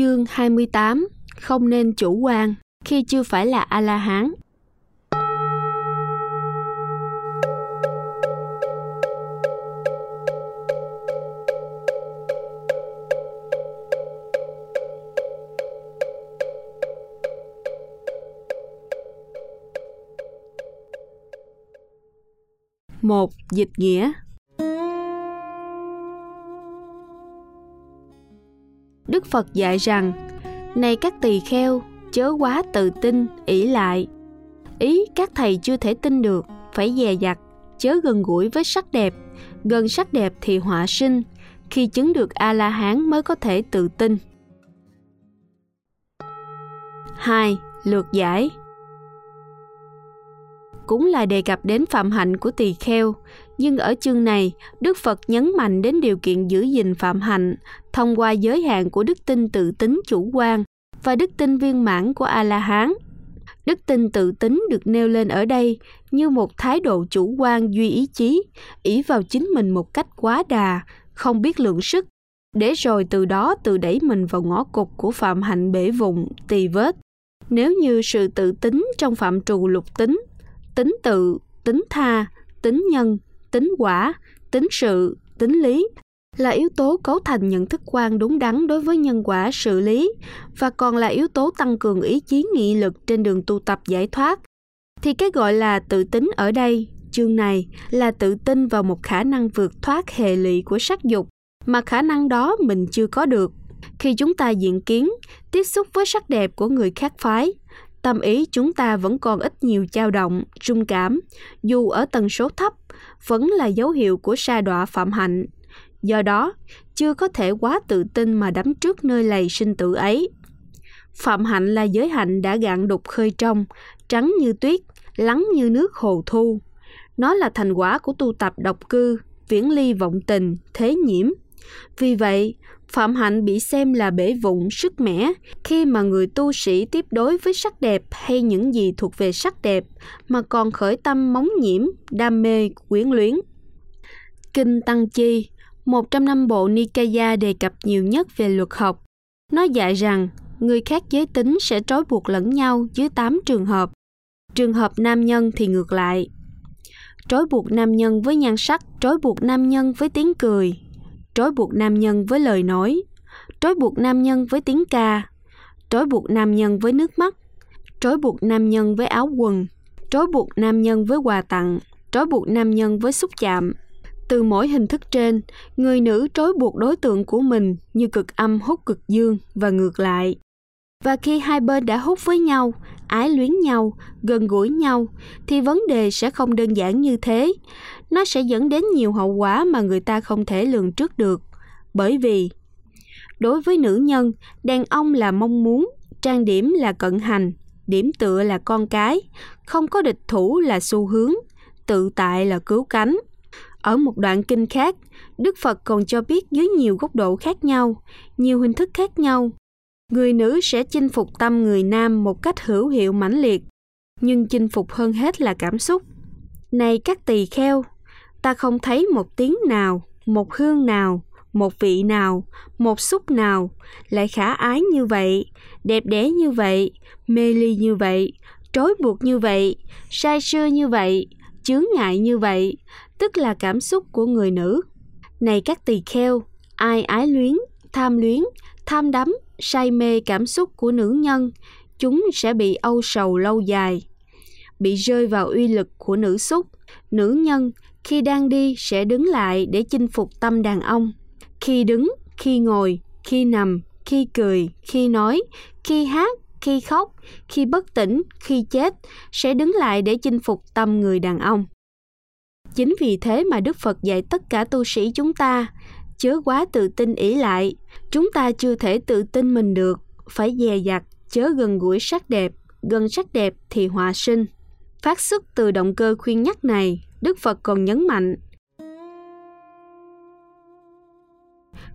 Chương 28 Không nên chủ quan khi chưa phải là A-la-hán. một Dịch nghĩa Đức Phật dạy rằng Này các tỳ kheo, chớ quá tự tin, ỷ lại. Ý các thầy chưa thể tin được, phải dè dặt, chớ gần gũi với sắc đẹp. Gần sắc đẹp thì họa sinh, khi chứng được A-la-hán mới có thể tự tin. 2. Lược giải cũng là đề cập đến phạm hạnh của tỳ kheo, nhưng ở chương này, Đức Phật nhấn mạnh đến điều kiện giữ gìn phạm hạnh thông qua giới hạn của đức tin tự tính chủ quan và đức tin viên mãn của A-la-hán. Đức tin tự tính được nêu lên ở đây như một thái độ chủ quan duy ý chí, ỷ vào chính mình một cách quá đà, không biết lượng sức, để rồi từ đó tự đẩy mình vào ngõ cụt của phạm hạnh bể vụng, tỳ vết. Nếu như sự tự tính trong phạm trù lục tính tính tự, tính tha, tính nhân, tính quả, tính sự, tính lý là yếu tố cấu thành nhận thức quan đúng đắn đối với nhân quả sự lý và còn là yếu tố tăng cường ý chí nghị lực trên đường tu tập giải thoát. Thì cái gọi là tự tính ở đây chương này là tự tin vào một khả năng vượt thoát hệ lụy của sắc dục mà khả năng đó mình chưa có được. Khi chúng ta diện kiến tiếp xúc với sắc đẹp của người khác phái tâm ý chúng ta vẫn còn ít nhiều dao động, rung cảm, dù ở tần số thấp, vẫn là dấu hiệu của sa đọa phạm hạnh. Do đó, chưa có thể quá tự tin mà đắm trước nơi lầy sinh tử ấy. Phạm hạnh là giới hạnh đã gạn đục khơi trong, trắng như tuyết, lắng như nước hồ thu. Nó là thành quả của tu tập độc cư, viễn ly vọng tình, thế nhiễm. Vì vậy, Phạm hạnh bị xem là bể vụn sức mẻ khi mà người tu sĩ tiếp đối với sắc đẹp hay những gì thuộc về sắc đẹp mà còn khởi tâm móng nhiễm, đam mê, quyến luyến. Kinh Tăng Chi, một trong năm bộ Nikaya đề cập nhiều nhất về luật học. Nó dạy rằng người khác giới tính sẽ trói buộc lẫn nhau dưới 8 trường hợp. Trường hợp nam nhân thì ngược lại. Trói buộc nam nhân với nhan sắc, trói buộc nam nhân với tiếng cười, trói buộc nam nhân với lời nói, trói buộc nam nhân với tiếng ca, trói buộc nam nhân với nước mắt, trói buộc nam nhân với áo quần, trói buộc nam nhân với quà tặng, trói buộc nam nhân với xúc chạm. Từ mỗi hình thức trên, người nữ trói buộc đối tượng của mình như cực âm hút cực dương và ngược lại. Và khi hai bên đã hút với nhau, ái luyến nhau, gần gũi nhau, thì vấn đề sẽ không đơn giản như thế. Nó sẽ dẫn đến nhiều hậu quả mà người ta không thể lường trước được. Bởi vì, đối với nữ nhân, đàn ông là mong muốn, trang điểm là cận hành, điểm tựa là con cái, không có địch thủ là xu hướng, tự tại là cứu cánh. Ở một đoạn kinh khác, Đức Phật còn cho biết dưới nhiều góc độ khác nhau, nhiều hình thức khác nhau, người nữ sẽ chinh phục tâm người nam một cách hữu hiệu mãnh liệt nhưng chinh phục hơn hết là cảm xúc này các tỳ kheo ta không thấy một tiếng nào, một hương nào, một vị nào, một xúc nào. Lại khả ái như vậy, đẹp đẽ như vậy, mê ly như vậy, trói buộc như vậy sai sưa như vậy, chướng ngại như vậy, tức là cảm xúc của người nữ. Này các tỳ kheo, ai ái luyến, tham luyến, tham đắm, say mê cảm xúc của nữ nhân, chúng sẽ bị âu sầu lâu dài, bị rơi vào uy lực của nữ xúc nữ nhân khi đang đi sẽ đứng lại để chinh phục tâm đàn ông. Khi đứng, khi ngồi, khi nằm, khi cười, khi nói, khi hát, khi khóc, khi bất tỉnh, khi chết sẽ đứng lại để chinh phục tâm người đàn ông. Chính vì thế mà đức phật dạy tất cả tu sĩ chúng ta, chớ quá tự tin ỷ lại. Chúng ta chưa thể tự tin mình được, phải dè dặt, chớ gần gũi sắc đẹp. Gần sắc đẹp thì hòa sinh phát xuất từ động cơ khuyên nhắc này đức phật còn nhấn mạnh.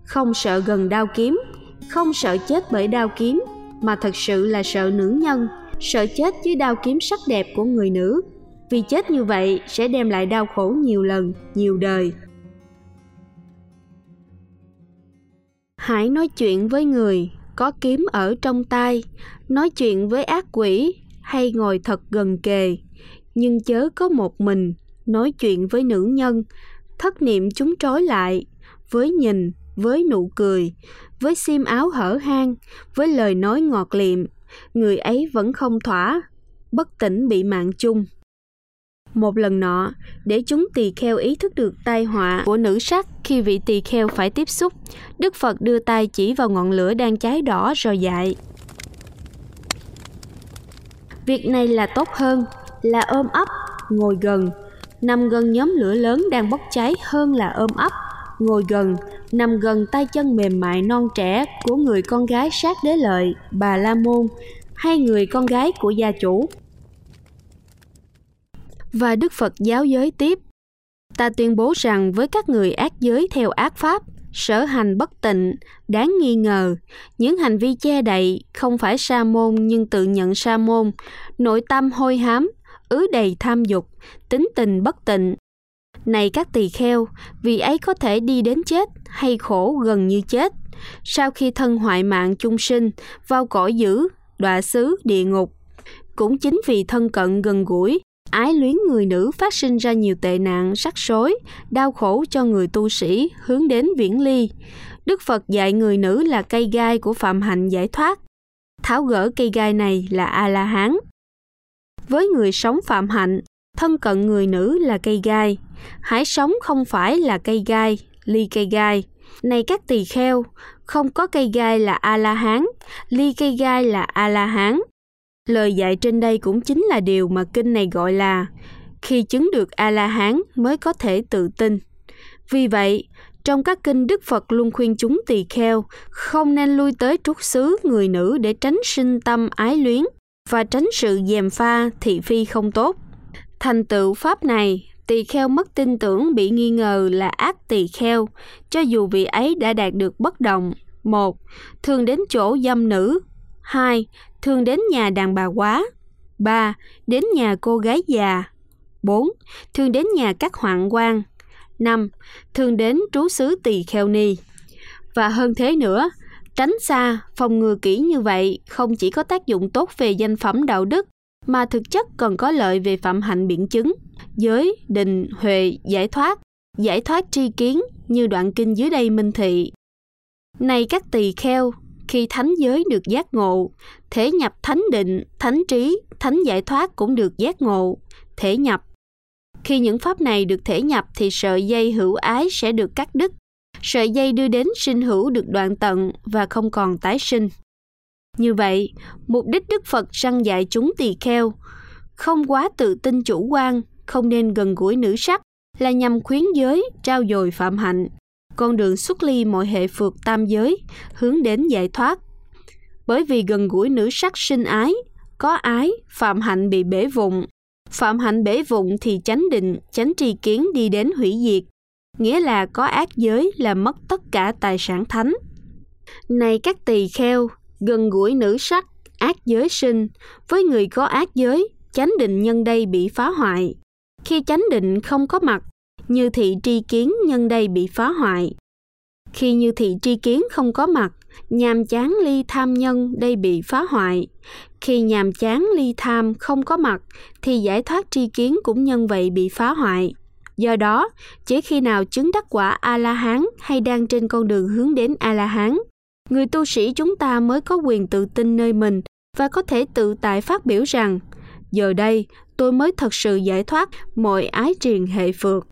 Không sợ gần đao kiếm không sợ chết bởi đao kiếm mà thật sự là sợ nữ nhân sợ chết dưới đao kiếm sắc đẹp của người nữ. Vì chết như vậy sẽ đem lại đau khổ nhiều lần nhiều đời. Hãy nói chuyện với người có kiếm ở trong tay, nói chuyện với ác quỷ hay ngồi thật gần kề, nhưng chớ có một mình, nói chuyện với nữ nhân, thất niệm chúng trói lại, với nhìn, với nụ cười, với xiêm áo hở hang, với lời nói ngọt liệm, người ấy vẫn không thỏa, bất tỉnh bị mạng chung. Một lần nọ, để chúng tỳ kheo ý thức được tai họa của nữ sắc khi vị tỳ kheo phải tiếp xúc, Đức Phật đưa tay chỉ vào ngọn lửa đang cháy đỏ rồi dạy. Việc này là tốt hơn, là ôm ấp, ngồi gần, nằm gần nhóm lửa lớn đang bốc cháy hơn là ôm ấp, ngồi gần, nằm gần tay chân mềm mại non trẻ của người con gái sát đế lợi, bà La Môn, hay người con gái của gia chủ. Và Đức Phật giáo giới tiếp, ta tuyên bố rằng với các người ác giới theo ác pháp, sở hành bất tịnh, đáng nghi ngờ, những hành vi che đậy không phải sa môn nhưng tự nhận sa môn, nội tâm hôi hám, ứ đầy tham dục, tính tình bất tịnh. Này các tỳ kheo, vì ấy có thể đi đến chết hay khổ gần như chết. Sau khi thân hoại mạng chung sinh, vào cõi dữ, đọa xứ, địa ngục. Cũng chính vì thân cận gần gũi, ái luyến người nữ phát sinh ra nhiều tệ nạn, sắc sối, đau khổ cho người tu sĩ hướng đến viễn ly. Đức Phật dạy người nữ là cây gai của phạm hạnh giải thoát. Tháo gỡ cây gai này là A-la-hán. Với người sống phạm hạnh, thân cận người nữ là cây gai. Hãy sống không phải là cây gai, ly cây gai. Này các tỳ kheo, không có cây gai là A-la-hán, ly cây gai là A-la-hán. Lời dạy trên đây cũng chính là điều mà kinh này gọi là khi chứng được A-la-hán mới có thể tự tin. Vì vậy, trong các kinh Đức Phật luôn khuyên chúng tỳ kheo không nên lui tới trúc xứ người nữ để tránh sinh tâm ái luyến và tránh sự dèm pha thị phi không tốt. Thành tựu pháp này, tỳ kheo mất tin tưởng bị nghi ngờ là ác tỳ kheo, cho dù vị ấy đã đạt được bất động. một Thường đến chỗ dâm nữ. 2. Thường đến nhà đàn bà quá. 3. Đến nhà cô gái già. 4. Thường đến nhà các hoạn quan. 5. Thường đến trú xứ tỳ kheo ni. Và hơn thế nữa, tránh xa, phòng ngừa kỹ như vậy không chỉ có tác dụng tốt về danh phẩm đạo đức, mà thực chất còn có lợi về phạm hạnh biện chứng, giới, định, huệ, giải thoát, giải thoát tri kiến như đoạn kinh dưới đây minh thị. Này các tỳ kheo, khi thánh giới được giác ngộ, thể nhập thánh định, thánh trí, thánh giải thoát cũng được giác ngộ, thể nhập. Khi những pháp này được thể nhập thì sợi dây hữu ái sẽ được cắt đứt. Sợi dây đưa đến sinh hữu được đoạn tận và không còn tái sinh. Như vậy, mục đích Đức Phật răng dạy chúng tỳ kheo, không quá tự tin chủ quan, không nên gần gũi nữ sắc, là nhằm khuyến giới, trao dồi phạm hạnh, con đường xuất ly mọi hệ phượt tam giới, hướng đến giải thoát. Bởi vì gần gũi nữ sắc sinh ái, có ái, phạm hạnh bị bể vụng. Phạm hạnh bể vụng thì chánh định, chánh tri kiến đi đến hủy diệt, nghĩa là có ác giới là mất tất cả tài sản thánh. Này các tỳ kheo, gần gũi nữ sắc, ác giới sinh, với người có ác giới, chánh định nhân đây bị phá hoại. Khi chánh định không có mặt, như thị tri kiến nhân đây bị phá hoại. Khi như thị tri kiến không có mặt, nhàm chán ly tham nhân đây bị phá hoại. Khi nhàm chán ly tham không có mặt, thì giải thoát tri kiến cũng nhân vậy bị phá hoại. Do đó, chỉ khi nào chứng đắc quả A-la-hán hay đang trên con đường hướng đến A-la-hán, người tu sĩ chúng ta mới có quyền tự tin nơi mình và có thể tự tại phát biểu rằng giờ đây tôi mới thật sự giải thoát mọi ái triền hệ phượt